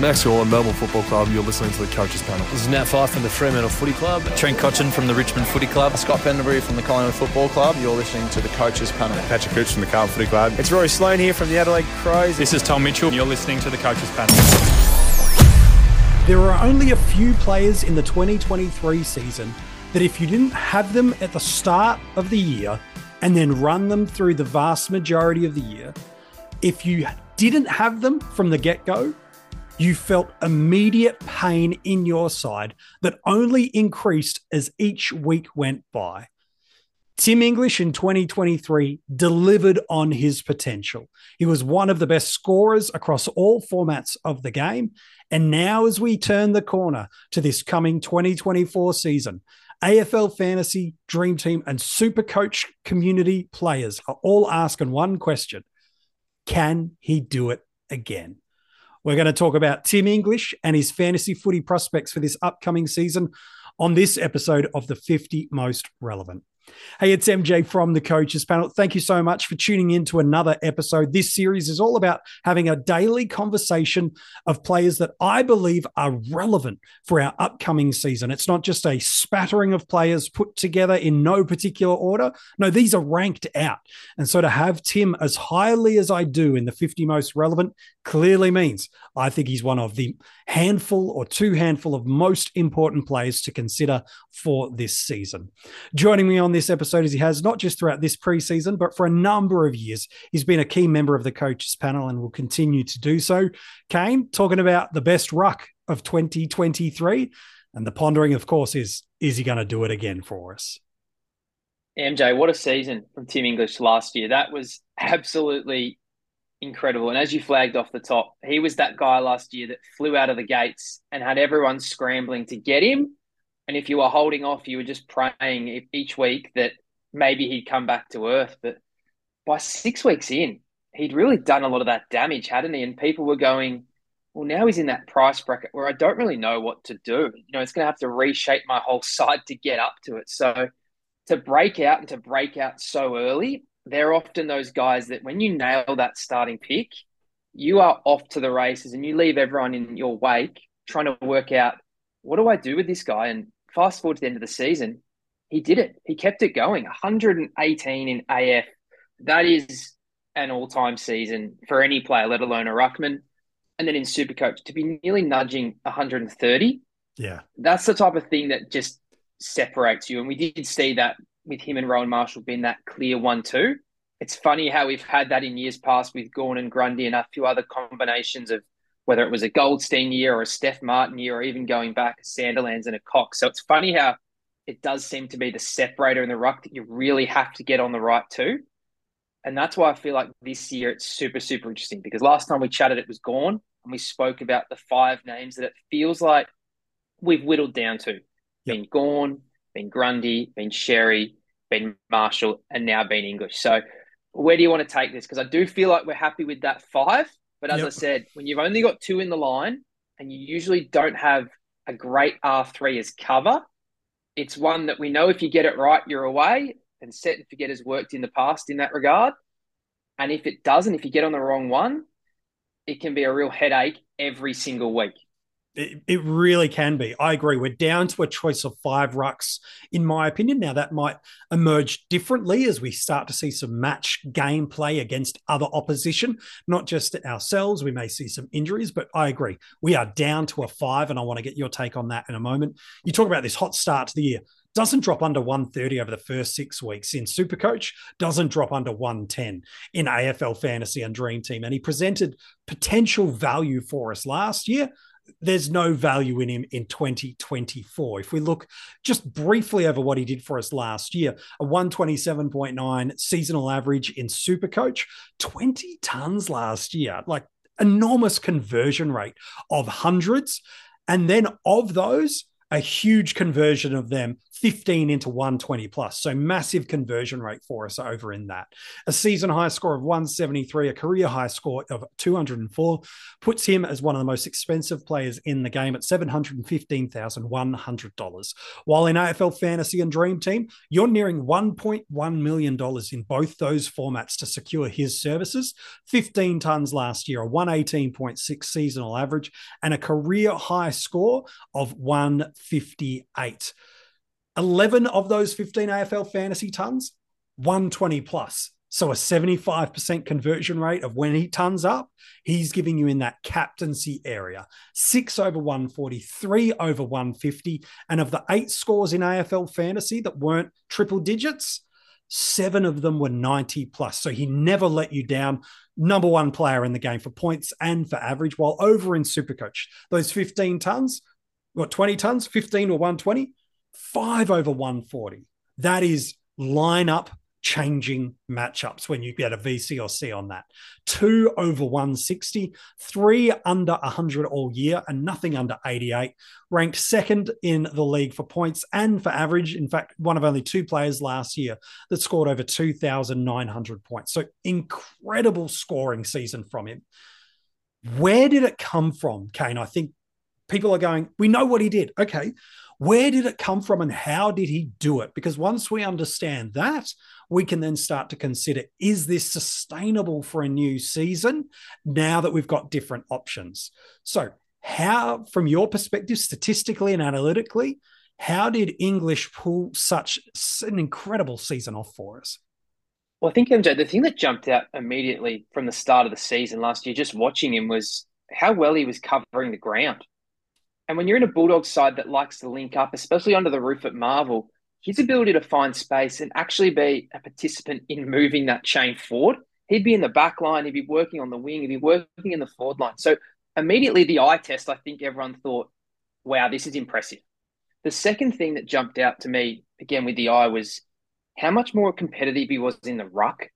Max Gawn, Melbourne Football Club. You're listening to the Coaches Panel. This is Nat Fyfe from the Fremantle Footy Club. Trent Cotchin from the Richmond Footy Club. Scott Pendlebury from the Collingwood Football Club. You're listening to the Coaches Panel. Patrick Cooch from the Carlton Footy Club. It's Rory Sloane here from the Adelaide Crows. This is Tom Mitchell. You're listening to the Coaches Panel. There are only a few players in the 2023 season that if you didn't have them at the start of the year and then run them through the vast majority of the year, if you didn't have them from the get go, you felt immediate pain in your side that only increased as each week went by. Tim English in 2023 delivered on his potential. He was one of the best scorers across all formats of the game. And now, as we turn the corner to this coming 2024 season, AFL Fantasy, Dream Team, and Super Coach community players are all asking one question Can he do it again? We're going to talk about Tim English and his fantasy footy prospects for this upcoming season on this episode of the 50 Most Relevant. Hey, it's MJ from the Coaches Panel. Thank you so much for tuning in to another episode. This series is all about having a daily conversation of players that I believe are relevant for our upcoming season. It's not just a spattering of players put together in no particular order. No, these are ranked out. And so to have Tim as highly as I do in the 50 most relevant clearly means I think he's one of the handful or two handful of most important players to consider for this season. Joining me on this episode as he has not just throughout this preseason, but for a number of years. He's been a key member of the coaches panel and will continue to do so. Kane, talking about the best ruck of 2023. And the pondering, of course, is is he going to do it again for us? MJ, what a season from Tim English last year. That was absolutely incredible. And as you flagged off the top, he was that guy last year that flew out of the gates and had everyone scrambling to get him. And if you were holding off, you were just praying each week that maybe he'd come back to earth. But by six weeks in, he'd really done a lot of that damage, hadn't he? And people were going, well, now he's in that price bracket where I don't really know what to do. You know, it's going to have to reshape my whole side to get up to it. So to break out and to break out so early, they're often those guys that when you nail that starting pick, you are off to the races and you leave everyone in your wake trying to work out what do I do with this guy? And fast forward to the end of the season, he did it. He kept it going. 118 in AF. That is an all-time season for any player, let alone a ruckman. And then in Supercoach to be nearly nudging 130. Yeah, that's the type of thing that just separates you. And we did see that with him and Rowan Marshall being that clear one-two. It's funny how we've had that in years past with Gawn and Grundy and a few other combinations of whether it was a Goldstein year or a Steph Martin year or even going back a Sandilands and a Cox. So it's funny how it does seem to be the separator in the ruck that you really have to get on the right too. And that's why I feel like this year it's super, super interesting because last time we chatted, it was Gawn and we spoke about the five names that it feels like we've whittled down to. Yep. Been Gawn, been Grundy, been Xerri, been Marshall, and now been English. So where do you want to take this? Because I do feel like we're happy with that five. But as yep. I said, when you've only got two in the line and you usually don't have a great R3 as cover, it's one that we know if you get it right, you're away. And set and forget has worked in the past in that regard. And if it doesn't, if you get on the wrong one, it can be a real headache every single week. It, it really can be. I agree. We're down to a choice of five rucks, in my opinion. Now, that might emerge differently as we start to see some match gameplay against other opposition, not just ourselves. We may see some injuries, but I agree. We are down to a five, and I want to get your take on that in a moment. You talk about this hot start to the year doesn't drop under 130 over the first six weeks in Supercoach, doesn't drop under 110 in AFL Fantasy and Dream Team. And he presented potential value for us last year there's no value in him in 2024. If we look just briefly over what he did for us last year, a 127.9 seasonal average in Supercoach, 20 tons last year, like enormous conversion rate of hundreds. And then of those, a huge conversion of them, 15 into 120 plus. So massive conversion rate for us over in that. A season high score of 173, a career high score of 204 puts him as one of the most expensive players in the game at $715,100. While in AFL Fantasy and Dream Team, you're nearing $1.1 million in both those formats to secure his services. 15 tons last year, a 118.6 seasonal average, and a career high score of 158. 11 of those 15 AFL fantasy tons, 120 plus. So a 75% conversion rate of when he tons up, he's giving you in that captaincy area. Six over 143 over 150. And of the eight scores in AFL fantasy that weren't triple digits, seven of them were 90 plus. So he never let you down. Number one player in the game for points and for average. While over in Supercoach, those 15 tons, what 20 tons, 15 or 120, five over 140. That is lineup changing matchups when you get a VC or C on that. Two over 160, three under 100 all year, and nothing under 88. Ranked second in the league for points and for average. In fact, one of only two players last year that scored over 2,900 points. So incredible scoring season from him. Where did it come from, Kane? I think people are going, we know what he did. Okay. Where did it come from and how did he do it? Because once we understand that, we can then start to consider is this sustainable for a new season now that we've got different options? So, how, from your perspective, statistically and analytically, how did English pull such an incredible season off for us? Well, I think MJ, the thing that jumped out immediately from the start of the season last year, just watching him, was how well he was covering the ground. And when you're in a Bulldogs side that likes to link up, especially under the roof at Marvel, his ability to find space and actually be a participant in moving that chain forward. He'd be in the back line, he'd be working on the wing, he'd be working in the forward line. So immediately the eye test, I think everyone thought, wow, this is impressive. The second thing that jumped out to me, again with the eye, was how much more competitive he was in the ruck.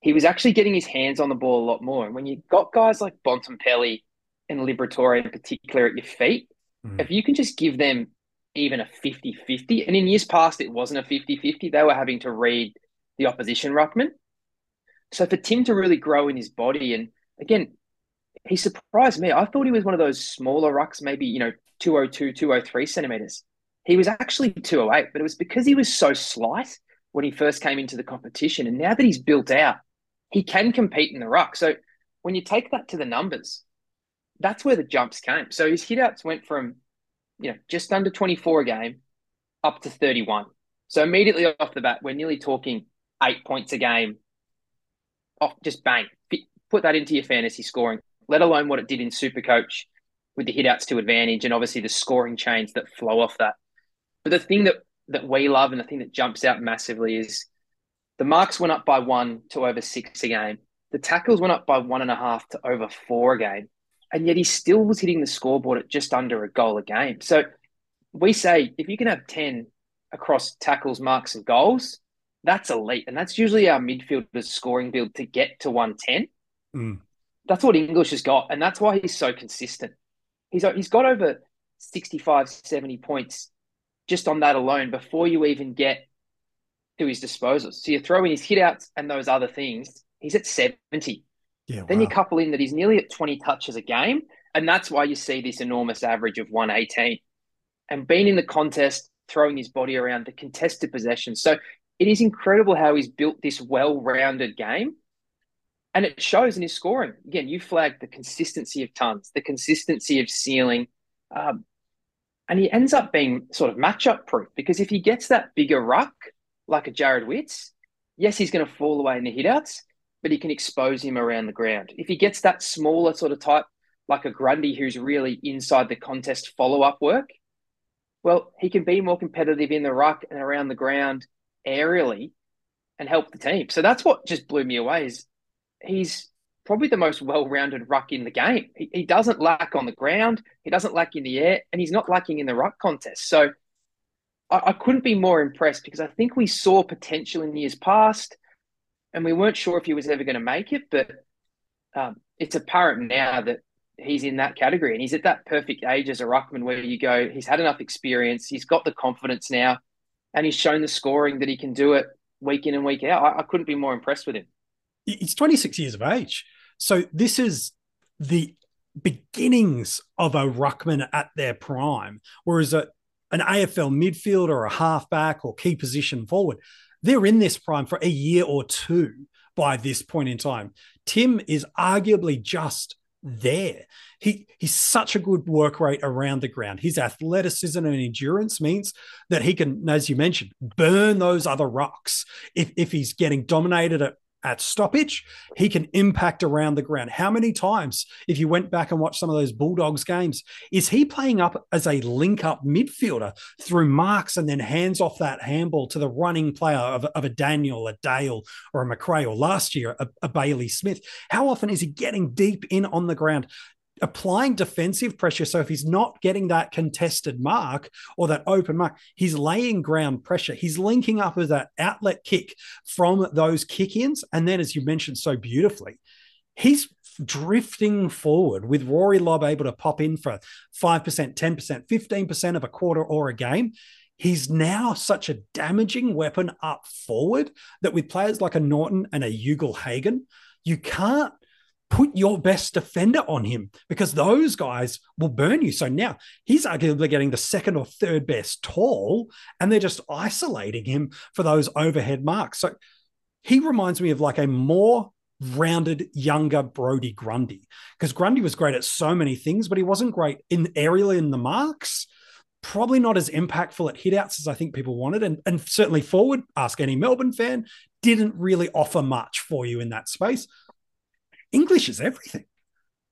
He was actually getting his hands on the ball a lot more. And when you've got guys like Bontempelli and Liberatore in particular at your feet, Mm. If you can just give them even a 50 50, and in years past, it wasn't a 50 50, they were having to read the opposition ruckman. So for Tim to really grow in his body, and again, he surprised me. I thought he was one of those smaller rucks, maybe, you know, 202, 203 centimeters. He was actually 208, but it was because he was so slight when he first came into the competition. And now that he's built out, he can compete in the ruck. So when you take that to the numbers, that's where the jumps came. So his hitouts went from, you know, just under 24 a game up to 31. So immediately off the bat, we're nearly talking eight points a game. Off, just bang, put that into your fantasy scoring. Let alone what it did in Super Coach with the hitouts to advantage, and obviously the scoring chains that flow off that. But the thing that that we love and the thing that jumps out massively is the marks went up by one to over six a game. The tackles went up by one and a half to over four a game and yet he still was hitting the scoreboard at just under a goal a game. So we say if you can have 10 across tackles, marks, and goals, that's elite. And that's usually our midfielder's scoring build to get to 110. Mm. That's what English has got. And that's why he's so consistent. He's, he's got over 65, 70 points just on that alone before you even get to his disposals. So you throw in his hitouts and those other things, he's at 70. Yeah, then wow. you couple in that he's nearly at 20 touches a game. And that's why you see this enormous average of 118. And being in the contest, throwing his body around the contested possession. So it is incredible how he's built this well rounded game. And it shows in his scoring. Again, you flagged the consistency of tons, the consistency of ceiling. Um, and he ends up being sort of matchup proof because if he gets that bigger ruck, like a Jarrod Witts, yes, he's going to fall away in the hitouts, but he can expose him around the ground. If he gets that smaller sort of type, like a Grundy who's really inside the contest follow up work, well, he can be more competitive in the ruck and around the ground aerially and help the team. So that's what just blew me away is he's probably the most well-rounded ruck in the game. He, he doesn't lack on the ground, he doesn't lack in the air, and he's not lacking in the ruck contest. So I, I couldn't be more impressed because I think we saw potential in years past and we weren't sure if he was ever going to make it, but um, it's apparent now that he's in that category and he's at that perfect age as a ruckman where you go, he's had enough experience, he's got the confidence now, and he's shown the scoring that he can do it week in and week out. I, I couldn't be more impressed with him. He's 26 years of age. So this is the beginnings of a ruckman at their prime, whereas a, an AFL midfielder or a halfback or key position forward, they're in this prime for a year or two by this point in time. Tim is arguably just there. He he's such a good work rate around the ground. His athleticism and endurance means that he can, as you mentioned, burn those other rucks. If if he's getting dominated at at stoppage, he can impact around the ground. How many times, if you went back and watched some of those Bulldogs games, is he playing up as a link up midfielder through marks and then hands off that handball to the running player of, of a Daniel, a Dale, or a Macrae, or last year, a, a Bailey Smith? How often is he getting deep in on the ground? Applying defensive pressure. So if he's not getting that contested mark or that open mark, he's laying ground pressure. He's linking up with that outlet kick from those kick ins. And then, as you mentioned so beautifully, he's drifting forward with Rory Lobb able to pop in for 5%, 10%, 15% of a quarter or a game. He's now such a damaging weapon up forward that with players like a Naughton and a Ugle-Hagan, you can't put your best defender on him because those guys will burn you. So now he's arguably getting the second or third best tall, and they're just isolating him for those overhead marks. So he reminds me of like a more rounded, younger Brodie Grundy because Grundy was great at so many things, but he wasn't great in aerially in the marks. Probably not as impactful at hitouts as I think people wanted. And, and certainly forward, ask any Melbourne fan, didn't really offer much for you in that space. English is everything.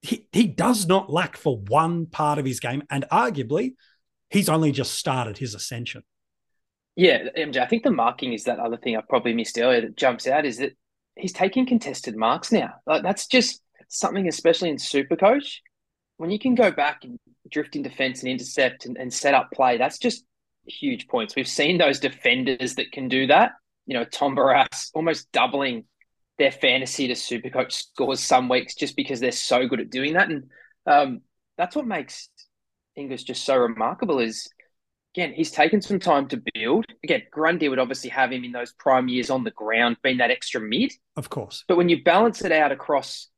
He, he does not lack for one part of his game. And arguably, he's only just started his ascension. Yeah, MJ, I think the marking is that other thing I probably missed earlier that jumps out is that he's taking contested marks now. Like that's just something, especially in Super Coach, when you can go back and drift in defense and intercept and, and set up play. That's just huge points. We've seen those defenders that can do that. You know, Tom Barrass almost doubling their fantasy to Supercoach scores some weeks just because they're so good at doing that. And um, that's what makes English just so remarkable is, again, he's taken some time to build. Again, Grundy would obviously have him in those prime years on the ground, being that extra mid. Of course. But when you balance it out across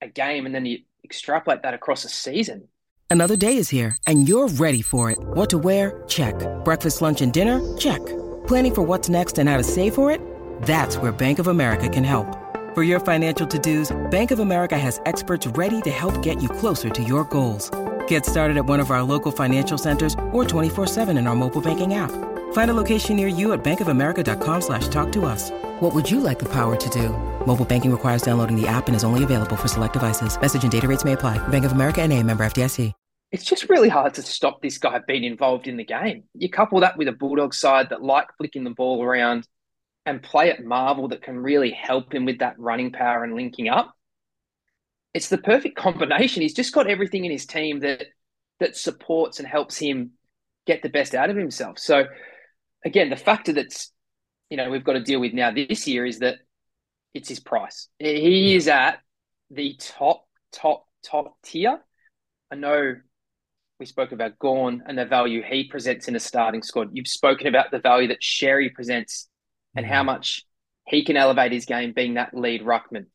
a game and then you extrapolate that across a season. Another day is here and you're ready for it. What to wear? Check. Breakfast, lunch, and dinner? Check. Planning for what's next and how to save for it? That's where Bank of America can help. For your financial to-dos, Bank of America has experts ready to help get you closer to your goals. Get started at one of our local financial centers or 24-7 in our mobile banking app. Find a location near you at bankofamerica.com slash talk to us. What would you like the power to do? Mobile banking requires downloading the app and is only available for select devices. Message and data rates may apply. Bank of America and a member FDIC. It's just really hard to stop this guy being involved in the game. You couple that with a Bulldog side that like flicking the ball around – and play at Marvel that can really help him with that running power and linking up. It's the perfect combination. He's just got everything in his team that that supports and helps him get the best out of himself. So again, the factor that's you know we've got to deal with now this year is that it's his price. He is at the top, top, top tier. I know we spoke about Gawn and the value he presents in a starting squad. You've spoken about the value that Xerri presents and how mm. much he can elevate his game being that lead ruckman.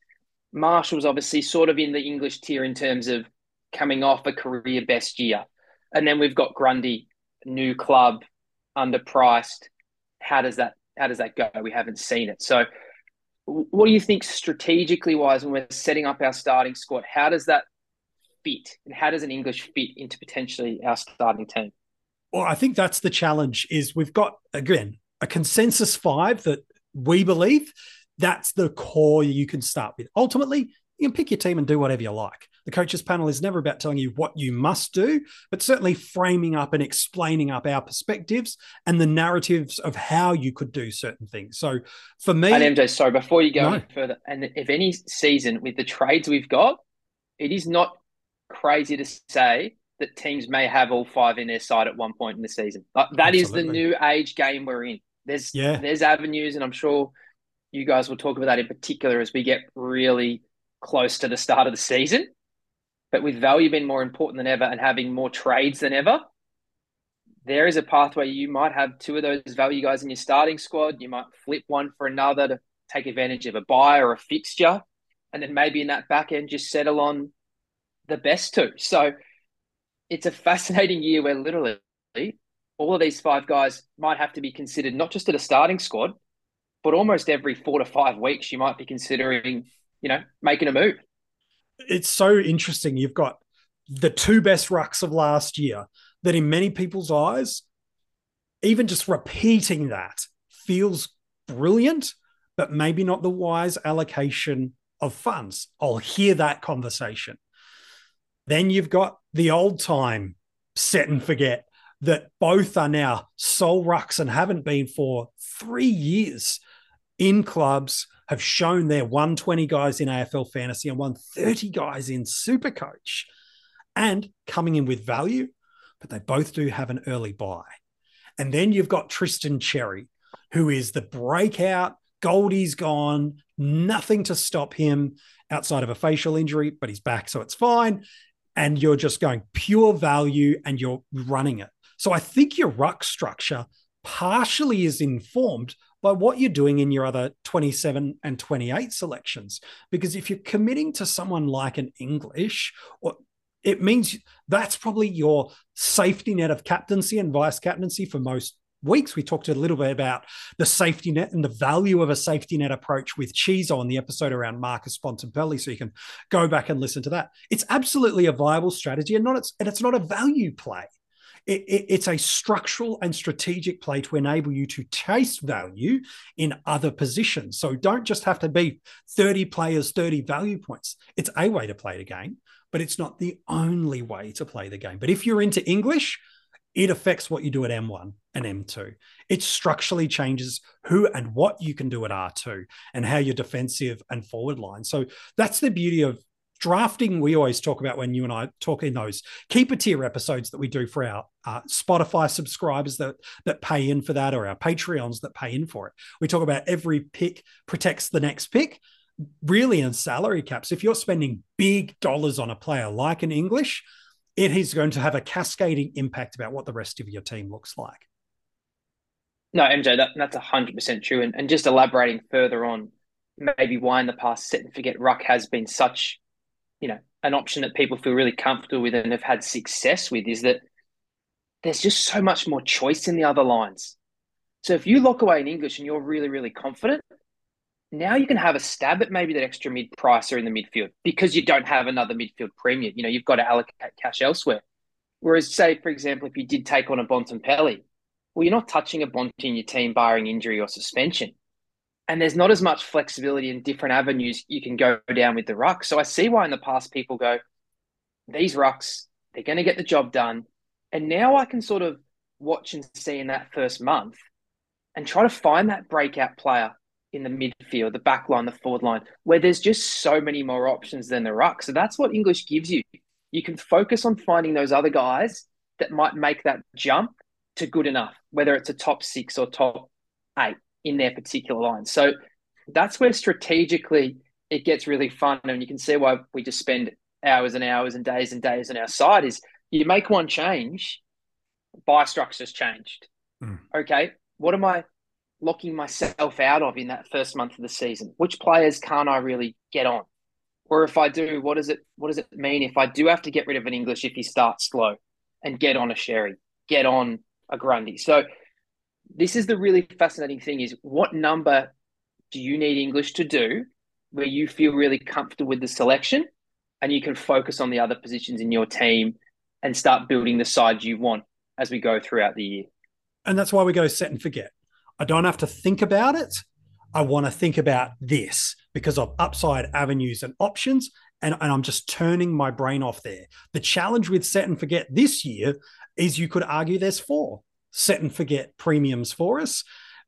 Marshall's obviously sort of in the English tier in terms of coming off a career best year. And then we've got Grundy, new club, underpriced. How does that how does that go? We haven't seen it. So what do you think strategically wise when we're setting up our starting squad? How does that fit? And how does an English fit into potentially our starting team? Well, I think that's the challenge is we've got again a consensus five that we believe that's the core you can start with. Ultimately, you can pick your team and do whatever you like. The coaches panel is never about telling you what you must do, but certainly framing up and explaining up our perspectives and the narratives of how you could do certain things. So for me, and MJ, sorry, before you go no. further, and if any season with the trades we've got, it is not crazy to say that teams may have all five in their side at one point in the season. That Absolutely. is the new age game we're in. There's yeah. there's avenues, and I'm sure you guys will talk about that in particular as we get really close to the start of the season. But with value being more important than ever and having more trades than ever, there is a pathway. You might have two of those value guys in your starting squad. You might flip one for another to take advantage of a buy or a fixture. And then maybe in that back end, just settle on the best two. So it's a fascinating year where literally all of these five guys might have to be considered not just at a starting squad, but almost every four to five weeks, you might be considering, you know, making a move. It's so interesting. You've got the two best rucks of last year that, in many people's eyes, even just repeating that feels brilliant, but maybe not the wise allocation of funds. I'll hear that conversation. Then you've got the old time set and forget that both are now sole rucks and haven't been for three years in clubs, have shown their 120 guys in AFL fantasy and 130 guys in super coach and coming in with value, but they both do have an early buy. And then you've got Tristan Xerri, who is the breakout. Goldie's gone, nothing to stop him outside of a facial injury, but he's back, so it's fine. And you're just going pure value and you're running it. So I think your ruck structure partially is informed by what you're doing in your other 27 and 28 selections. Because if you're committing to someone like an English, or it means that's probably your safety net of captaincy and vice captaincy for most weeks. We talked a little bit about the safety net and the value of a safety net approach with Chizo on the episode around Marcus Bontempelli. So you can go back and listen to that. It's absolutely a viable strategy and not it's and it's not a value play it, it, it's a structural and strategic play to enable you to chase value in other positions. So don't just have to be 30 players, 30 value points. It's a way to play the game, but it's not the only way to play the game. But if you're into English, it affects what you do at M1 and M2. It structurally changes who and what you can do at R2 and how your defensive and forward line. So that's the beauty of drafting we always talk about when you and i talk in those keeper tier episodes that we do for our uh, spotify subscribers that that pay in for that or our patreons that pay in for it. We talk about every pick protects the next pick really in salary caps. If you're spending big dollars on a player like an english it is going to have a cascading impact about what the rest of your team looks like. No mj that, that's 100% true. And, and just elaborating further on maybe why in the past set and forget ruck has been such you know, an option that people feel really comfortable with and have had success with is that there's just so much more choice in the other lines. So if you lock away in English and you're really, really confident, now you can have a stab at maybe that extra mid pricer in the midfield because you don't have another midfield premium. You know, you've got to allocate cash elsewhere. Whereas, say, for example, if you did take on a Bontempelli, well, you're not touching a Bont in your team barring injury or suspension and there's not as much flexibility in different avenues you can go down with the ruck. So I see why in the past people go, these rucks, they're going to get the job done. And now I can sort of watch and see in that first month and try to find that breakout player in the midfield, the back line, the forward line, where there's just so many more options than the ruck. So that's what English gives you. You can focus on finding those other guys that might make that jump to good enough, whether it's a top six or top eight in their particular line. So that's where strategically it gets really fun. And you can see why we just spend hours and hours and days and days on our side is you make one change, buy structure's changed. Mm. Okay. What am I locking myself out of in that first month of the season? Which players can't I really get on? Or if I do, what does it what does it mean if I do have to get rid of an English if he starts slow and get on a Xerri, get on a Grundy? So this is the really fascinating thing is what number do you need English to do where you feel really comfortable with the selection and you can focus on the other positions in your team and start building the side you want as we go throughout the year. And that's why we go set and forget. I don't have to think about it. I want to think about this because of upside avenues and options. And, and I'm just turning my brain off there. The challenge with set and forget this year is you could argue there's four set and forget premiums for us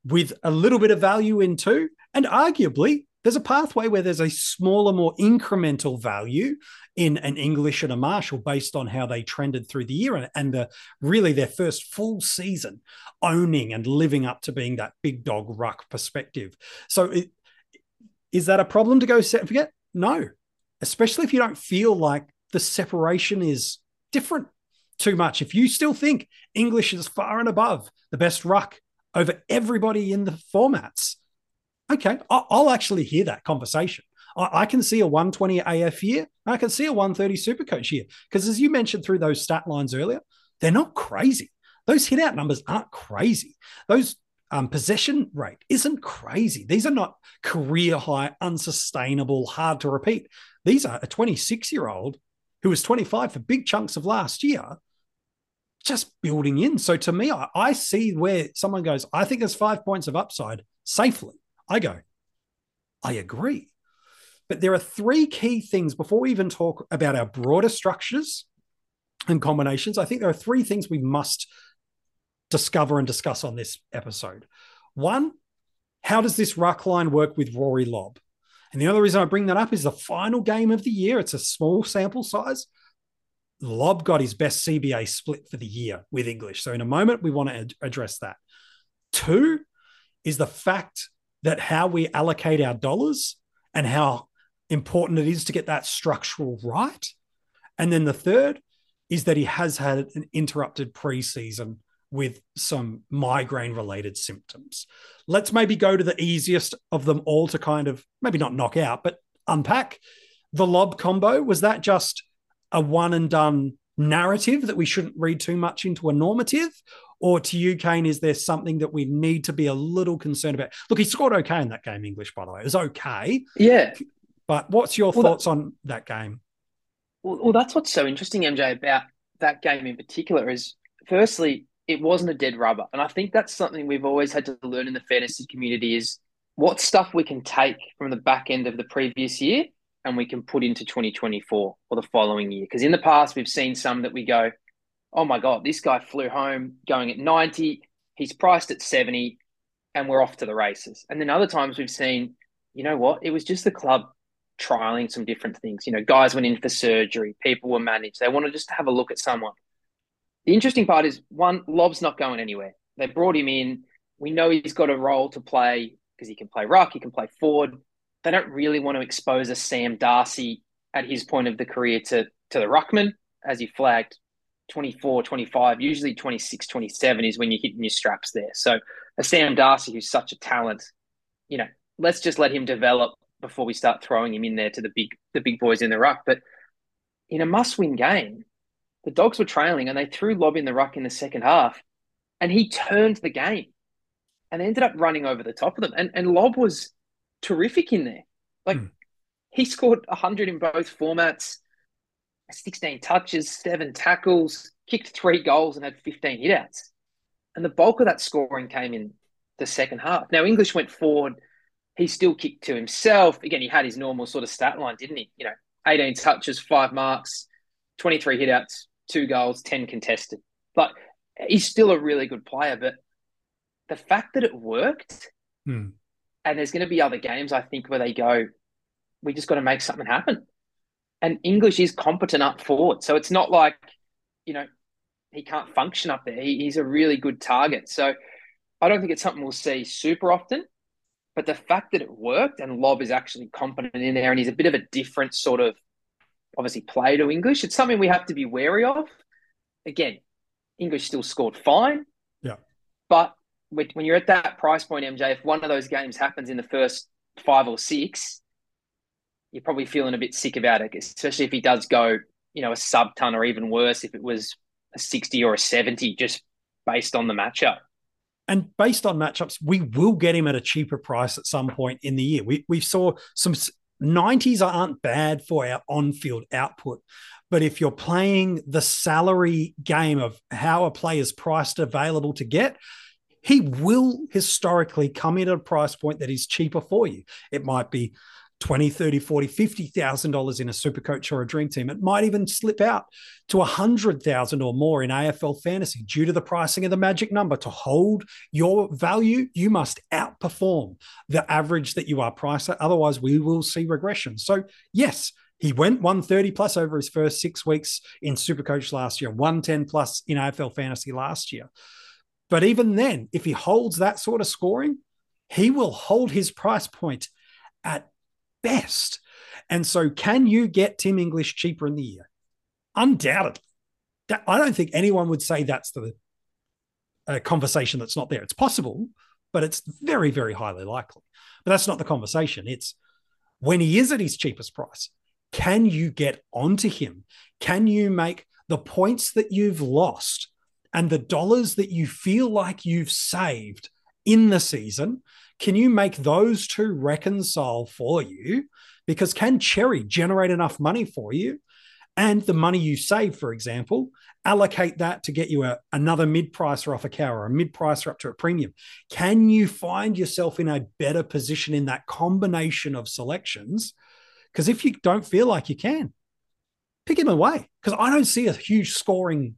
with a little bit of value in too. And arguably, there's a pathway where there's a smaller, more incremental value in an English and a Marshall based on how they trended through the year and, and the really their first full season owning and living up to being that big dog ruck perspective. So, it, is that a problem to go set and forget? No, especially if you don't feel like the separation is different too much. If you still think English is far and above the best ruck over everybody in the formats, okay, I'll actually hear that conversation. I can see a 120 AF year. I can see a 130 super coach here. Because as you mentioned through those stat lines earlier, they're not crazy. Those hit out numbers aren't crazy. Those um, possession rate isn't crazy. These are not career high, unsustainable, hard to repeat. These are a 26 year old who was 25 for big chunks of last year, just building in. So to me, I, I see where someone goes, I think there's five points of upside safely. I go, I agree. But there are three key things before we even talk about our broader structures and combinations. I think there are three things we must discover and discuss on this episode. One, how does this ruck line work with Rory Lobb? And the other reason I bring that up is the final game of the year. It's a small sample size. Lobb got his best CBA split for the year with English. So in a moment, we want to ad- address that. Two is the fact that how we allocate our dollars and how important it is to get that structural right. And then the third is that he has had an interrupted preseason with some migraine related symptoms. Let's maybe go to the easiest of them all to kind of maybe not knock out, but unpack the Lobb combo. Was that just a one and done narrative that we shouldn't read too much into a normative? Or to you, Kane, is there something that we need to be a little concerned about? Look, he scored okay in that game, English, by the way. It was okay. Yeah. But what's your well, thoughts that, on that game? Well, well, that's what's so interesting, MJ, about that game in particular is firstly, it wasn't a dead rubber. And I think that's something we've always had to learn in the fantasy community is what stuff we can take from the back end of the previous year and we can put into 2024 or the following year. Because in the past, we've seen some that we go, oh my God, this guy flew home going at 90, he's priced at 70, and we're off to the races. And then other times we've seen, you know what, it was just the club trialing some different things. You know, guys went in for surgery, people were managed. They wanted just to have a look at someone. The interesting part is one, Lobb's not going anywhere. They brought him in. We know he's got a role to play because he can play ruck, he can play forward. They don't really want to expose a Sam Darcy at his point of the career to, to the ruckman, as he flagged 24, 25, usually 26, 27 is when you're hitting your straps there. So a Sam Darcy, who's such a talent, you know, let's just let him develop before we start throwing him in there to the big the big boys in the ruck. But in a must win game, the dogs were trailing and they threw Lobb in the ruck in the second half, and he turned the game, and ended up running over the top of them. And and Lobb was terrific in there. Like hmm. he scored hundred in both formats, sixteen touches, seven tackles, kicked three goals, and had fifteen hitouts. And the bulk of that scoring came in the second half. Now English went forward he still kicked to himself. Again, he had his normal sort of stat line, didn't he? You know, 18 touches, five marks, 23 hitouts, two goals, 10 contested. But he's still a really good player. But the fact that it worked, hmm. And there's going to be other games, I think, where they go, we just got to make something happen. And English is competent up forward. So it's not like, you know, he can't function up there. He, he's a really good target. So I don't think it's something we'll see super often. But the fact that it worked and Lobb is actually competent in there and he's a bit of a different sort of obviously play to English, it's something we have to be wary of. Again, English still scored fine. Yeah. But when you're at that price point, MJ, if one of those games happens in the first five or six, you're probably feeling a bit sick about it, especially if he does go, you know, a sub ton or even worse if it was a 60 or a 70 just based on the matchup. And based on matchups, we will get him at a cheaper price at some point in the year. We we saw some 90s aren't bad for our on-field output. But if you're playing the salary game of how a player's priced available to get, he will historically come in at a price point that is cheaper for you. It might be 20, 30, 40, 50,000 dollars in a super coach or a dream team. It might even slip out to a hundred thousand or more in AFL fantasy due to the pricing of the magic number. To hold your value, you must outperform the average that you are priced at. Otherwise, we will see regression. So, yes, he went 130 plus over his first six weeks in Supercoach last year, 110 plus in AFL fantasy last year. But even then, if he holds that sort of scoring, he will hold his price point at best. And so, can you get Tim English cheaper in the year? Undoubtedly. That, I don't think anyone would say that's the conversation that's not there. It's possible, but it's very, very highly likely. But that's not the conversation. It's when he is at his cheapest price, can you get onto him? Can you make the points that you've lost and the dollars that you feel like you've saved in the season? Can you make those two reconcile for you? Because can Xerri generate enough money for you? And the money you save, for example, allocate that to get you a, another mid pricer off a cow or a mid pricer up to a premium. Can you find yourself in a better position in that combination of selections? Because if you don't feel like you can, pick him away. Because I don't see a huge scoring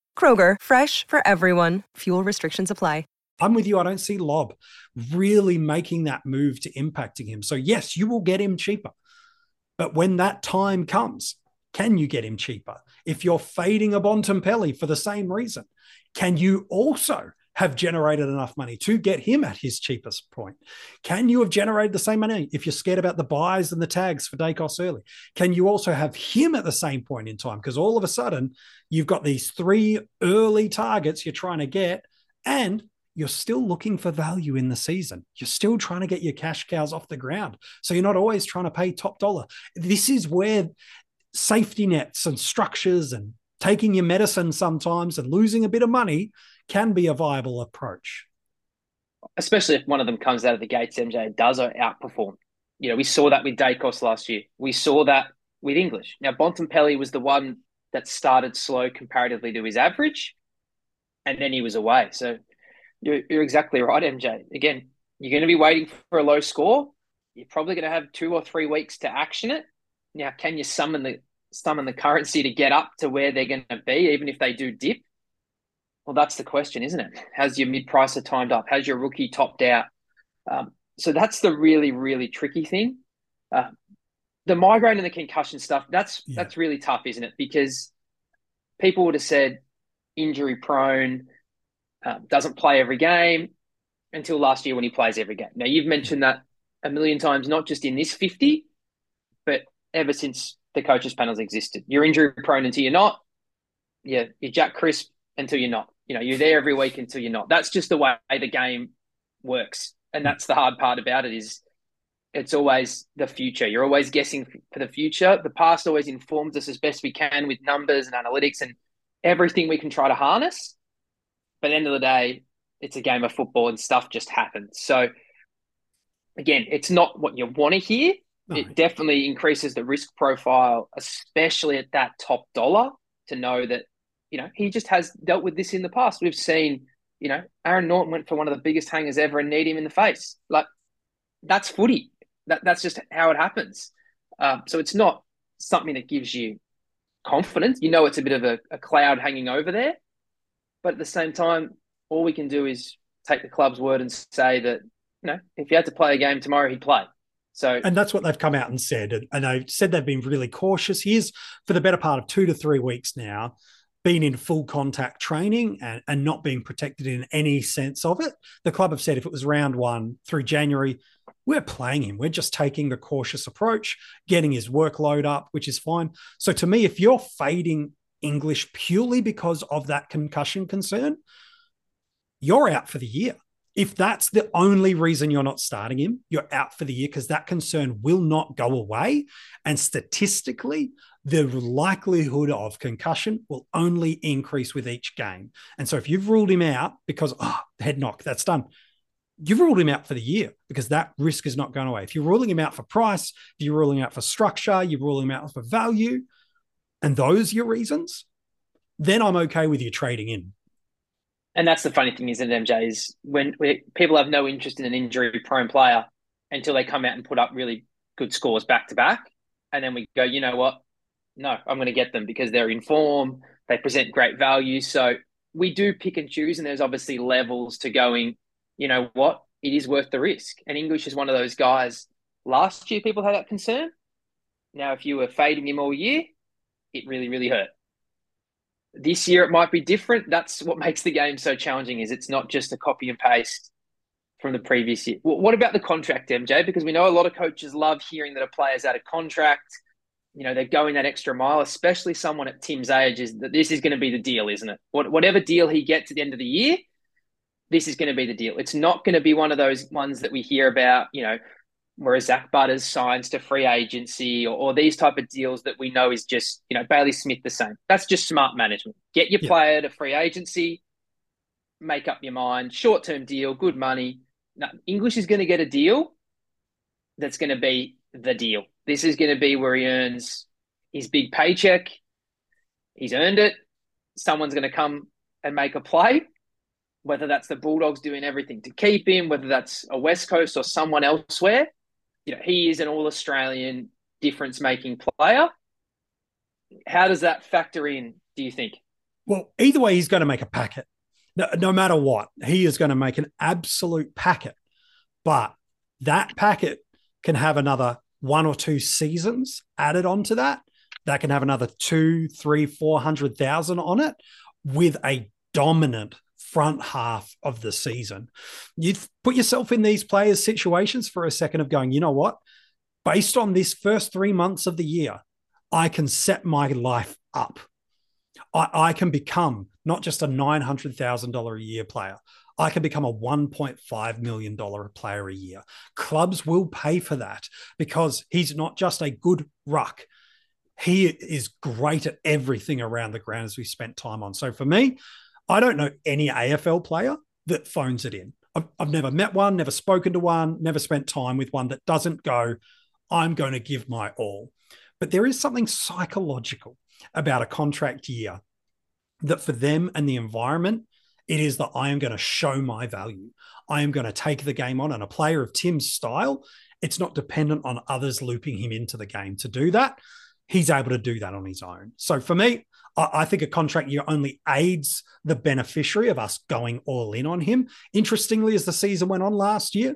Kroger, fresh for everyone. Fuel restrictions apply. I'm with you. I don't see Lobb really making that move to impacting him. So, yes, you will get him cheaper. But when that time comes, can you get him cheaper? If you're fading a Bontempelli for the same reason, can you also have generated enough money to get him at his cheapest point? Can you have generated the same money if you're scared about the buys and the tags for Daicos early? Can you also have him at the same point in time? Because all of a sudden, you've got these three early targets you're trying to get, and you're still looking for value in the season. You're still trying to get your cash cows off the ground. So you're not always trying to pay top dollar. This is where safety nets and structures and taking your medicine sometimes and losing a bit of money can be a viable approach. Especially if one of them comes out of the gates, MJ does outperform. You know, we saw that with Daicos last year. We saw that with English. Now, Bontempelli was the one that started slow comparatively to his average, and then he was away. So you're, you're exactly right, MJ. Again, you're going to be waiting for a low score. You're probably going to have two or three weeks to action it. Now, can you summon the summon the currency to get up to where they're going to be, even if they do dip? Well, that's the question, isn't it? Has your mid pricer timed up? Has your rookie topped out? Um, so that's the really, really tricky thing. Uh, the migraine and the concussion stuff, that's yeah. that's really tough, isn't it? Because people would have said injury prone, uh, doesn't play every game until last year when he plays every game. Now, you've mentioned that a million times, not just in this 50, but ever since the coaches panels existed. You're injury prone until you're not. Yeah, you're Jack Crisp until you're not. You know, you're there every week until you're not. That's just the way the game works. And that's the hard part about it is it's always the future. You're always guessing for the future. The past always informs us as best we can with numbers and analytics and everything we can try to harness. But at the end of the day, it's a game of football and stuff just happens. So again, it's not what you want to hear. No. It definitely increases the risk profile, especially at that top dollar, to know that, you know, he just has dealt with this in the past. We've seen, you know, Aaron Naughton went for one of the biggest hangers ever and need him in the face. Like that's footy. That that's just how it happens. Um, so it's not something that gives you confidence. You know, it's a bit of a, a cloud hanging over there. But at the same time, all we can do is take the club's word and say that, you know, if he had to play a game tomorrow, he'd play. So, and that's what they've come out and said. And, and they've said they've been really cautious. He's for the better part of two to three weeks now been in full contact training and, and not being protected in any sense of it. The club have said if it was round one through January, we're playing him. We're just taking the cautious approach, getting his workload up, which is fine. So to me, if you're fading English purely because of that concussion concern, you're out for the year. If that's the only reason you're not starting him, you're out for the year because that concern will not go away. And statistically, the likelihood of concussion will only increase with each game. And so if you've ruled him out because, oh, head knock, that's done, you've ruled him out for the year because that risk is not going away. If you're ruling him out for price, if you're ruling out for structure, you're ruling him out for value, and those are your reasons, then I'm okay with you trading in. And that's the funny thing, isn't it, MJ? Is when people have no interest in an injury prone player until they come out and put up really good scores back to back. And then we go, you know what? No, I'm going to get them because they're in form. They present great value. So we do pick and choose, and there's obviously levels to going, you know what, it is worth the risk. And English is one of those guys. Last year, people had that concern. Now, if you were fading him all year, it really, really hurt. This year, it might be different. That's what makes the game so challenging. Is it's not just a copy and paste from the previous year. What about the contract, MJ? Because we know a lot of coaches love hearing that a player's out of contract. You know, they're going that extra mile, especially someone at Tim's age, is that this is going to be the deal, isn't it? Whatever deal he gets at the end of the year, this is going to be the deal. It's not going to be one of those ones that we hear about, you know, where Zak Butters signs to free agency or, or, these type of deals that we know is just, you know, Bailey Smith the same. That's just smart management. Get your yeah. player to free agency, make up your mind, short term deal, good money, no, English is going to get a deal that's going to be the deal. This is going to be where he earns his big paycheck. He's earned it. Someone's going to come and make a play, whether that's the Bulldogs doing everything to keep him, whether that's a West Coast or someone elsewhere. You know, he is an all Australian difference making player. How does that factor in, do you think? Well, either way, he's going to make a packet no, no matter what, he is going to make an absolute packet. But that packet can have another one or two seasons added onto that. That can have another two, three, four hundred thousand on it with a dominant front half of the season. You put yourself in these players' situations for a second of going, you know what? Based on this first three months of the year, I can set my life up. I, I can become not just a $900,000 a year player. I can become a $1.5 million player a year. Clubs will pay for that because he's not just a good ruck. He is great at everything around the ground as we spent time on. So for me, I don't know any AFL player that phones it in. I've, I've never met one, never spoken to one, never spent time with one that doesn't go, I'm going to give my all. But there is something psychological about a contract year that for them and the environment, it is that I am going to show my value. I am going to take the game on. And a player of Tim's style, it's not dependent on others looping him into the game to do that. He's able to do that on his own. So for me, I, think a contract year only aids the beneficiary of us going all in on him. Interestingly, as the season went on last year,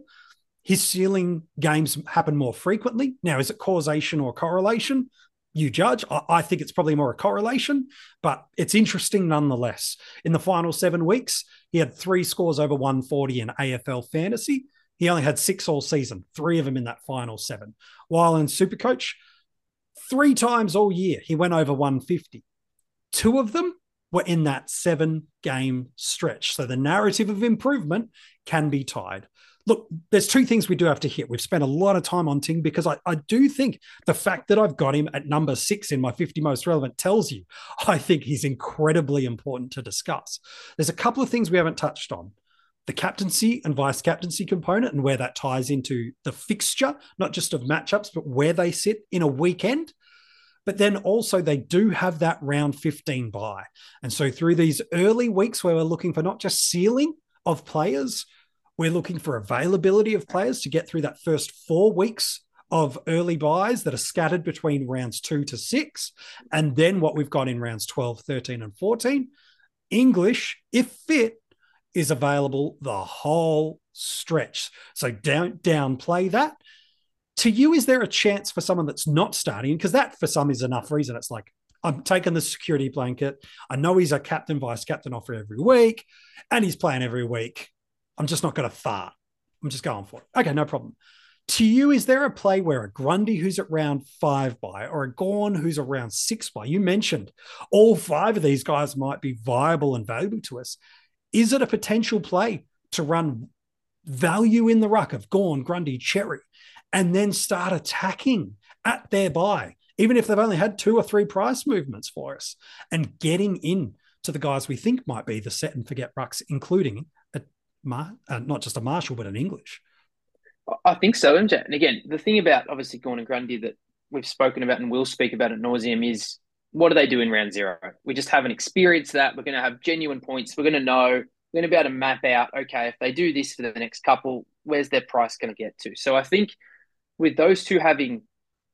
his ceiling games happen more frequently. Now, is it causation or correlation? you judge. I, think it's probably more a correlation, but it's interesting nonetheless. In the final seven weeks, he had three scores over 140 in AFL fantasy. He only had six all season, three of them in that final seven. While in Supercoach, three times all year, he went over 150. Two of them were in that seven game stretch. So the narrative of improvement can be tied look, there's two things we do have to hit. We've spent a lot of time on Ting because I, I do think the fact that I've got him at number six in my 50 most relevant tells you I think he's incredibly important to discuss. There's a couple of things we haven't touched on the captaincy and vice captaincy component and where that ties into the fixture, not just of matchups, but where they sit in a weekend. But then also, they do have that round 15 buy. And so, through these early weeks where we're looking for not just ceiling of players, we're looking for availability of players to get through that first four weeks of early buys that are scattered between rounds two to six. And then what we've got in rounds 12, 13, and 14. English, if fit, is available the whole stretch. So don't downplay that. To you, is there a chance for someone that's not starting? Because that for some is enough reason. It's like, I'm taking the security blanket. I know he's a captain, vice captain offer every week, and he's playing every week. I'm just not going to fart. I'm just going for it. Okay, no problem. To you, is there a play where a Grundy who's at round five by or a Gawn who's around six by? You mentioned all five of these guys might be viable and valuable to us. Is it a potential play to run value in the ruck of Gawn, Grundy, Xerri, and then start attacking at their buy, even if they've only had two or three price movements for us, and getting in to the guys we think might be the set and forget rucks, including Mar- uh, not just a Marshall, but an English. I think so, MJ. And again, the thing about obviously Gawn and Grundy that we've spoken about and will speak about at nauseum is what do they do in round zero? We just haven't experienced that. We're going to have genuine points. We're going to know. We're going to be able to map out. Okay, if they do this for the next couple, where's their price going to get to? So I think with those two having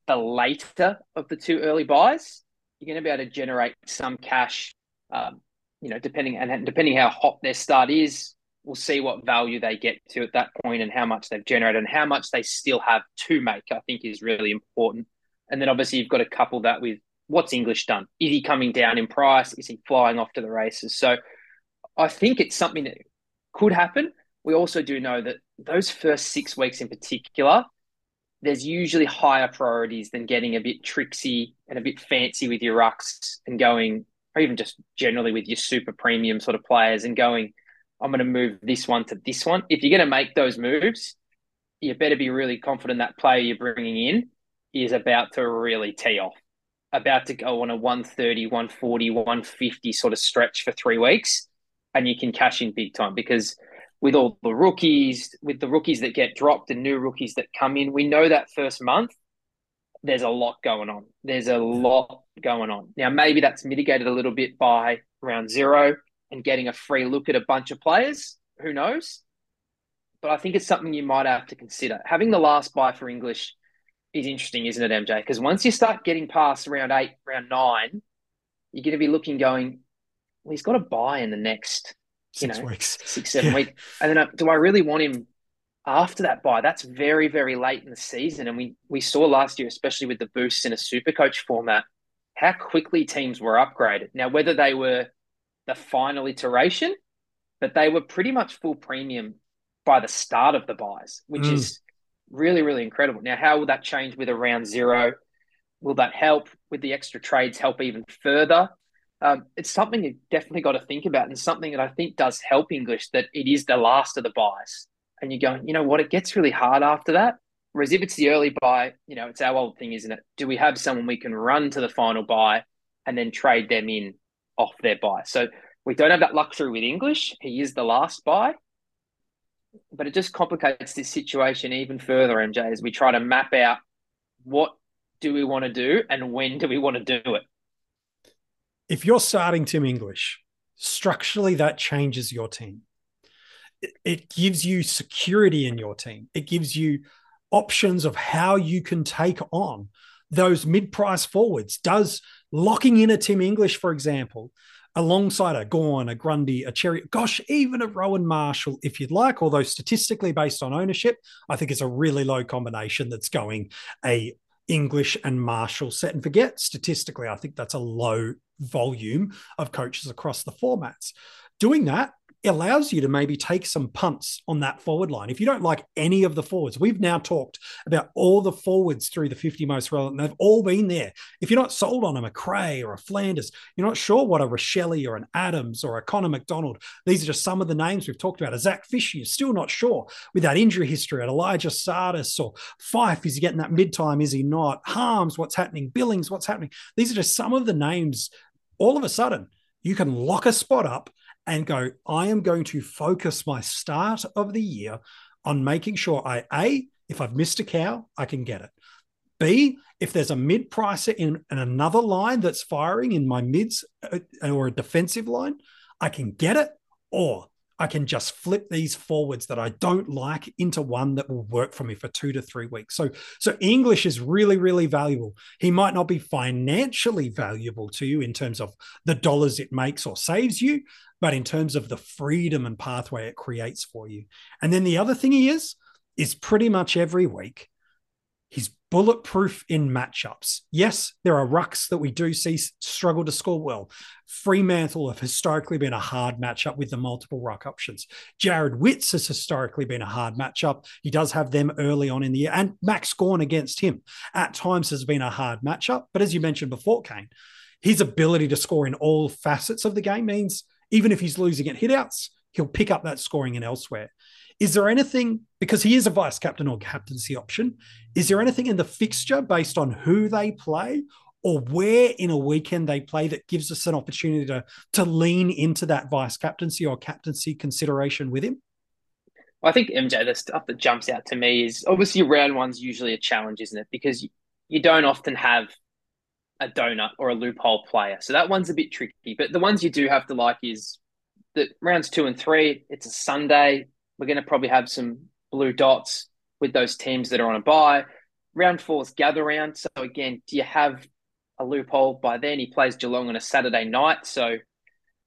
the later of the two early buys, you're going to be able to generate some cash um, you know, depending and depending how hot their start is, we'll see what value they get to at that point and how much they've generated and how much they still have to make. I think is really important. And then obviously you've got to couple that with what's English done. Is he coming down in price? Is he flying off to the races? So I think it's something that could happen. We also do know that those first six weeks in particular, there's usually higher priorities than getting a bit tricksy and a bit fancy with your rucks and going, or even just generally with your super premium sort of players and going, I'm going to move this one to this one. If you're going to make those moves, you better be really confident that player you're bringing in is about to really tee off, about to go on a 130, 140, 150 sort of stretch for three weeks, and you can cash in big time because – with all the rookies, with the rookies that get dropped and new rookies that come in, we know that first month there's a lot going on. There's a lot going on. Now, maybe that's mitigated a little bit by round zero and getting a free look at a bunch of players. Who knows? But I think it's something you might have to consider. Having the last buy for English is interesting, isn't it, MJ? Because once you start getting past round eight, round nine, you're going to be looking, going, well, he's got a buy in the next six you know, weeks, six seven yeah. weeks, and then uh, do I really want him after that buy? That's very very late in the season, and we we saw last year, especially with the boosts in a super coach format, how quickly teams were upgraded. Now, whether they were the final iteration, but they were pretty much full premium by the start of the buys, which mm. is really really incredible. Now, how will that change with a round zero? Will that help with the extra trades? Help even further? um, it's something you definitely got to think about, and something that I think does help English that it is the last of the buys, and you're going, you know what, it gets really hard after that. Whereas if it's the early buy, you know, it's our old thing, isn't it? Do we have someone we can run to the final buy and then trade them in off their buy? So we don't have that luxury with English. He is the last buy, but it just complicates this situation even further, MJ, as we try to map out what do we want to do and when do we want to do it if you're starting Tim English, structurally that changes your team. It, gives you security in your team. It gives you options of how you can take on those mid-price forwards. Does locking in a Tim English, for example, alongside a Gawn, a Grundy, a Xerri, gosh, even a Rowan Marshall, if you'd like, although statistically based on ownership, I think it's a really low combination that's going a English and Marshall set and forget. Statistically, I think that's a low volume of coaches across the formats. Doing that allows you to maybe take some punts on that forward line. If you don't like any of the forwards, we've now talked about all the forwards through the 50 most relevant. They've all been there. If you're not sold on a Macrae or a Flanders, you're not sure what a Rachele or an Adams or a Connor MacDonald, these are just some of the names we've talked about. A Zac Fisher, you're still not sure with that injury history at Elijah Tsatas or Fyfe, is he getting that mid time? Is he not? Harmes, what's happening? Billings, what's happening? These are just some of the names all of a sudden you can lock a spot up and go, I am going to focus my start of the year on making sure I, A, if I've missed a cow, I can get it. B, if there's a mid pricer in, in another line that's firing in my mids uh, or a defensive line, I can get it. Or I can just flip these forwards that I don't like into one that will work for me for two to three weeks. So, so English is really, really valuable. He might not be financially valuable to you in terms of the dollars it makes or saves you, but in terms of the freedom and pathway it creates for you. And then the other thing he is, is pretty much every week bulletproof in matchups. Yes, there are rucks that we do see struggle to score well. Fremantle have historically been a hard matchup with the multiple ruck options. Jarrod Witts has historically been a hard matchup. He does have them early on in the year, and Max Gawn against him at times has been a hard matchup. But as you mentioned before, Kane, his ability to score in all facets of the game means even if he's losing at hitouts, he'll pick up that scoring and elsewhere. Is there anything, because he is a vice captain or captaincy option, is there anything in the fixture based on who they play or where in a weekend they play that gives us an opportunity to, to lean into that vice captaincy or captaincy consideration with him? I think MJ, the stuff that jumps out to me is obviously round one's usually a challenge, isn't it? Because you don't often have a donut or a loophole player. So that one's a bit tricky. But the ones you do have to like is that rounds two and three, it's a Sunday. We're going to probably have some blue dots with those teams that are on a buy. Round four is gather round. So again, do you have a loophole by then? He plays Geelong on a Saturday night, so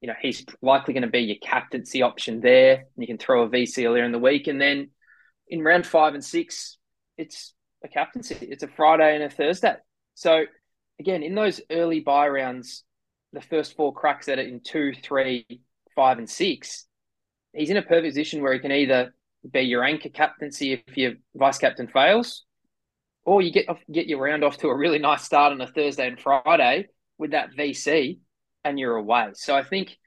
you know, he's likely going to be your captaincy option there. You can throw a VC earlier in the week. And then in round five and six, it's a captaincy. It's a Friday and a Thursday. So again, in those early buy rounds, the first four cracks at it in two, three, five, and six, he's in a perfect position where he can either be your anchor captaincy if your vice captain fails, or you get off, get your round off to a really nice start on a Thursday and Friday with that VC, and you're away. So I think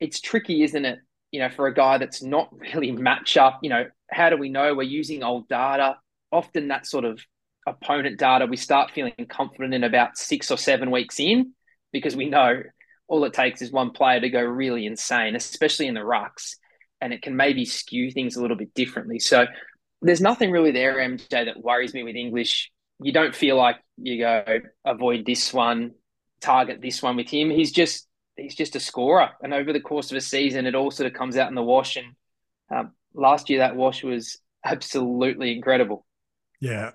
it's tricky, isn't it? You know, for a guy that's not really match up. You know, how do we know we're using old data? Often that sort of opponent data we start feeling confident in about six or seven weeks in because we know all it takes is one player to go really insane, especially in the rucks, and it can maybe skew things a little bit differently. So there's nothing really there, MJ, that worries me with English. You don't feel like you go avoid this one, target this one with him. He's just he's just a scorer, and over the course of a season, it all sort of comes out in the wash. And um, last year, that wash was absolutely incredible. Yeah,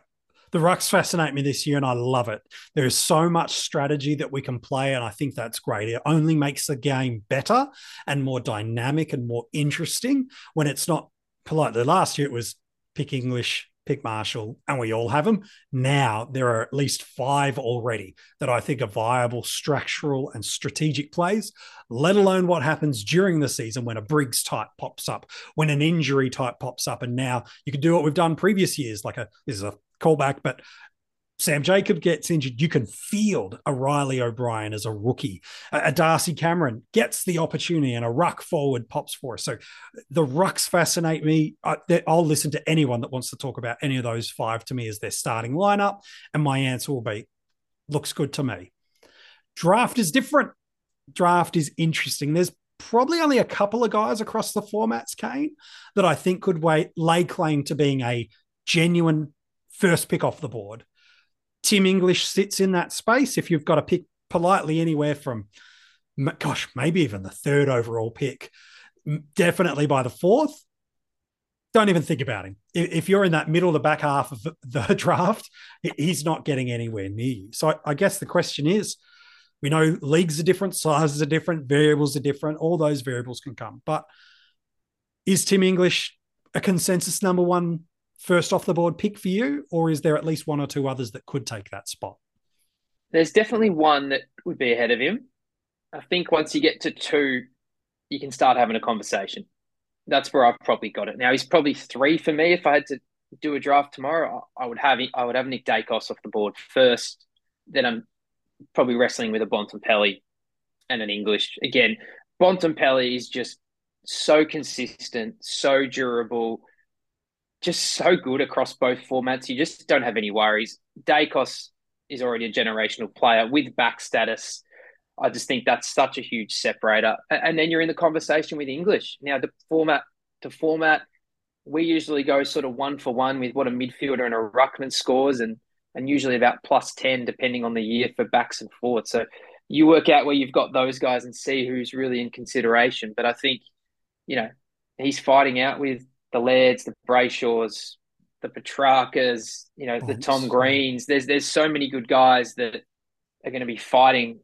the rucks fascinate me this year and I love it. There is so much strategy that we can play, and I think that's great. It only makes the game better and more dynamic and more interesting when it's not polite. The last year it was pick English, pick Marshall, and we all have them. Now there are at least five already that I think are viable structural and strategic plays, let alone what happens during the season when a Briggs type pops up, when an injury type pops up. And now you can do what we've done previous years, like a this is a callback, but Sam Jacob gets injured. You can field a Riley O'Brien as a rookie. A, Darcy Cameron gets the opportunity and a ruck forward pops for us. So the rucks fascinate me. I, will listen to anyone that wants to talk about any of those five to me as their starting lineup. And my answer will be looks good to me. Draft is different. Draft is interesting. There's probably only a couple of guys across the formats, Kane, that I think could wait, lay claim to being a genuine first pick off the board. Tim English sits in that space. If you've got to pick politely anywhere from, gosh, maybe even the third overall pick, definitely by the fourth, don't even think about him. If you're in that middle, the back half of the draft, he's not getting anywhere near you. So I guess the question is, we know leagues are different, sizes are different, variables are different. All those variables can come. But is Tim English a consensus number one first off the board pick for you, or is there at least one or two others that could take that spot? There's definitely one that would be ahead of him. I think once you get to two, you can start having a conversation. That's where I've probably got it. Now he's probably three for me. If I had to do a draft tomorrow, I would have I would have Nick Daicos off the board first. Then I'm probably wrestling with a Bontempelli and an English. Again, Bontempelli is just so consistent, so durable just so good across both formats. You just don't have any worries. Daicos is already a generational player with back status. I just think that's such a huge separator. And then you're in the conversation with English. Now, the format to format, we usually go sort of one for one with what a midfielder and a ruckman scores, and and usually about plus ten depending on the year for backs and forwards. So you work out where you've got those guys and see who's really in consideration. But I think, you know, he's fighting out with the Lairds, the Brayshaws, the Petraccas, you know, the Tom Greens. There's there's so many good guys that are going to be fighting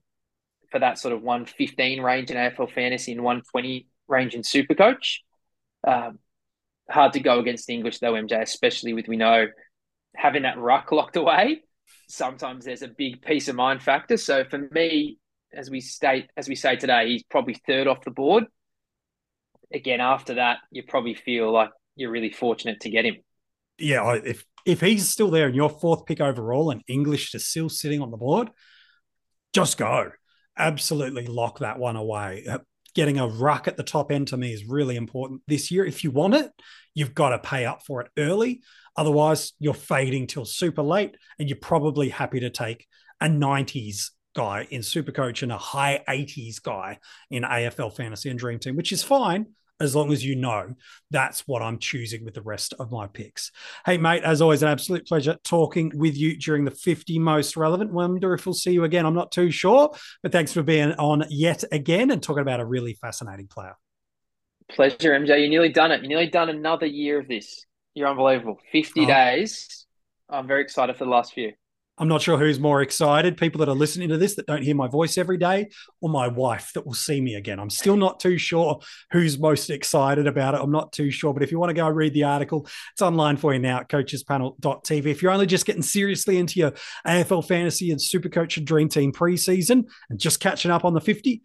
for that sort of 115 range in AFL fantasy and 120 range in Supercoach. Um, hard to go against the English though, MJ, especially with we know having that ruck locked away. Sometimes there's a big peace of mind factor. So for me, as we state as we say today, he's probably third off the board. Again, after that, you probably feel like you're really fortunate to get him. Yeah, if if he's still there and your fourth pick overall and English is still sitting on the board, just go. Absolutely lock that one away. Uh, getting a ruck at the top end to me is really important this year. If you want it, you've got to pay up for it early. Otherwise, you're fading till super late and you're probably happy to take a 90s guy in Supercoach and a high 80s guy in AFL Fantasy and Dream Team, which is fine as long as you know that's what I'm choosing with the rest of my picks. Hey, mate, as always, an absolute pleasure talking with you during the 50 most relevant. Wonder if we'll see you again. I'm not too sure, but thanks for being on yet again and talking about a really fascinating player. Pleasure, MJ. You nearly done it. You nearly done another year of this. You're unbelievable. 50 oh. days. I'm very excited for the last few. I'm not sure who's more excited people that are listening to this that don't hear my voice every day, or my wife that will see me again. I'm still not too sure who's most excited about it. I'm not too sure. But if you want to go read the article, it's online for you now at coachespanel.tv. If you're only just getting seriously into your AFL fantasy and super coach and dream team preseason and just catching up on the 50,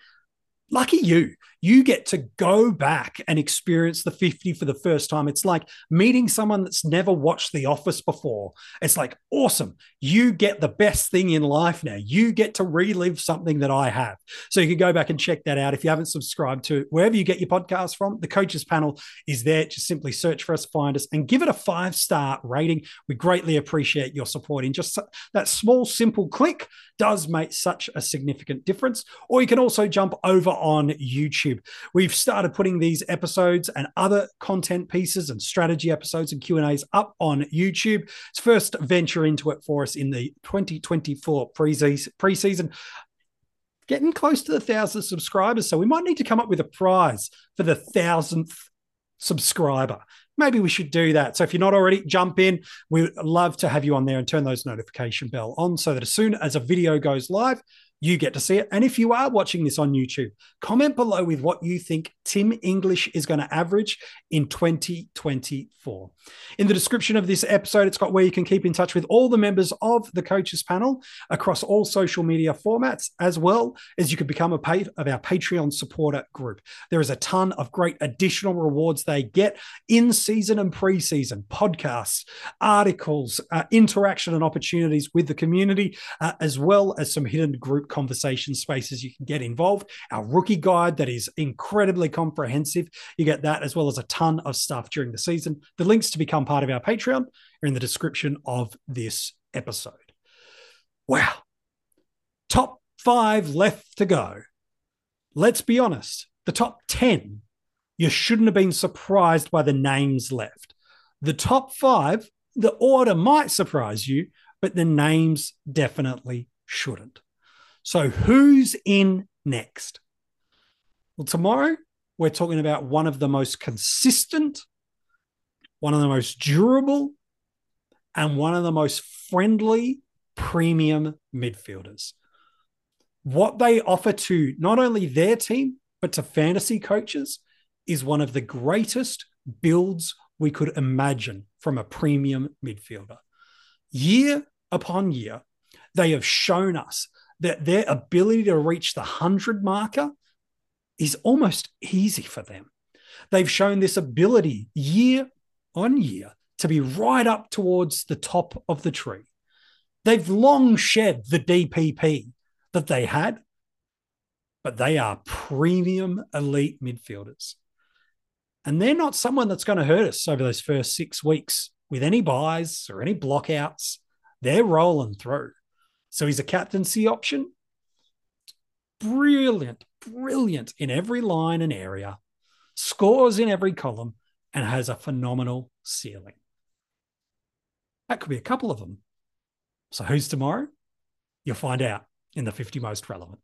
lucky you you get to go back and experience the 50 for the first time. It's like meeting someone that's never watched The Office before. It's like, awesome. You get the best thing in life now. You get to relive something that I have. So you can go back and check that out. If you haven't subscribed to wherever you get your podcast from, the coaches panel is there. Just simply search for us, find us, and give it a five star rating. We greatly appreciate your support. In just that small, simple click does make such a significant difference. Or you can also jump over on YouTube YouTube. We've started putting these episodes and other content pieces and strategy episodes and Q&As up on YouTube. It's first venture into it for us in the 2024 preseason. Getting close to the thousand subscribers, so we might need to come up with a prize for the thousandth subscriber maybe we should do that. So if you're not already, jump in. We'd love to have you on there and turn those notification bell on so that as soon as a video goes live, you get to see it. And if you are watching this on YouTube, comment below with what you think Tim English is going to average in 2024. In the description of this episode, it's got where you can keep in touch with all the members of the coaches panel across all social media formats, as well as you could become a pay of our Patreon supporter group. There is a ton of great additional rewards they get in season and preseason podcasts, articles, uh, interaction and opportunities with the community, uh, as well as some hidden group conversation spaces you can get involved. Our rookie guide that is incredibly comprehensive. You get that as well as a ton of stuff during the season. The links to become part of our Patreon are in the description of this episode. Wow. Top five left to go. Let's be honest, the top 10, you shouldn't have been surprised by the names left. The top five, the order might surprise you, but the names definitely shouldn't. So, who's in next? Well, tomorrow we're talking about one of the most consistent, one of the most durable, and one of the most friendly premium midfielders. What they offer to not only their team, but to fantasy coaches is one of the greatest builds we could imagine from a premium midfielder. Year upon year, they have shown us that their ability to reach the 100 marker is almost easy for them. They've shown this ability year on year to be right up towards the top of the tree. They've long shed the DPP that they had, but they are premium elite midfielders. And they're not someone that's going to hurt us over those first six weeks with any buys or any blockouts. They're rolling through. So he's a captaincy option. Brilliant, brilliant in every line and area, scores in every column, and has a phenomenal ceiling. That could be a couple of them. So who's tomorrow? You'll find out in the 50 most relevant.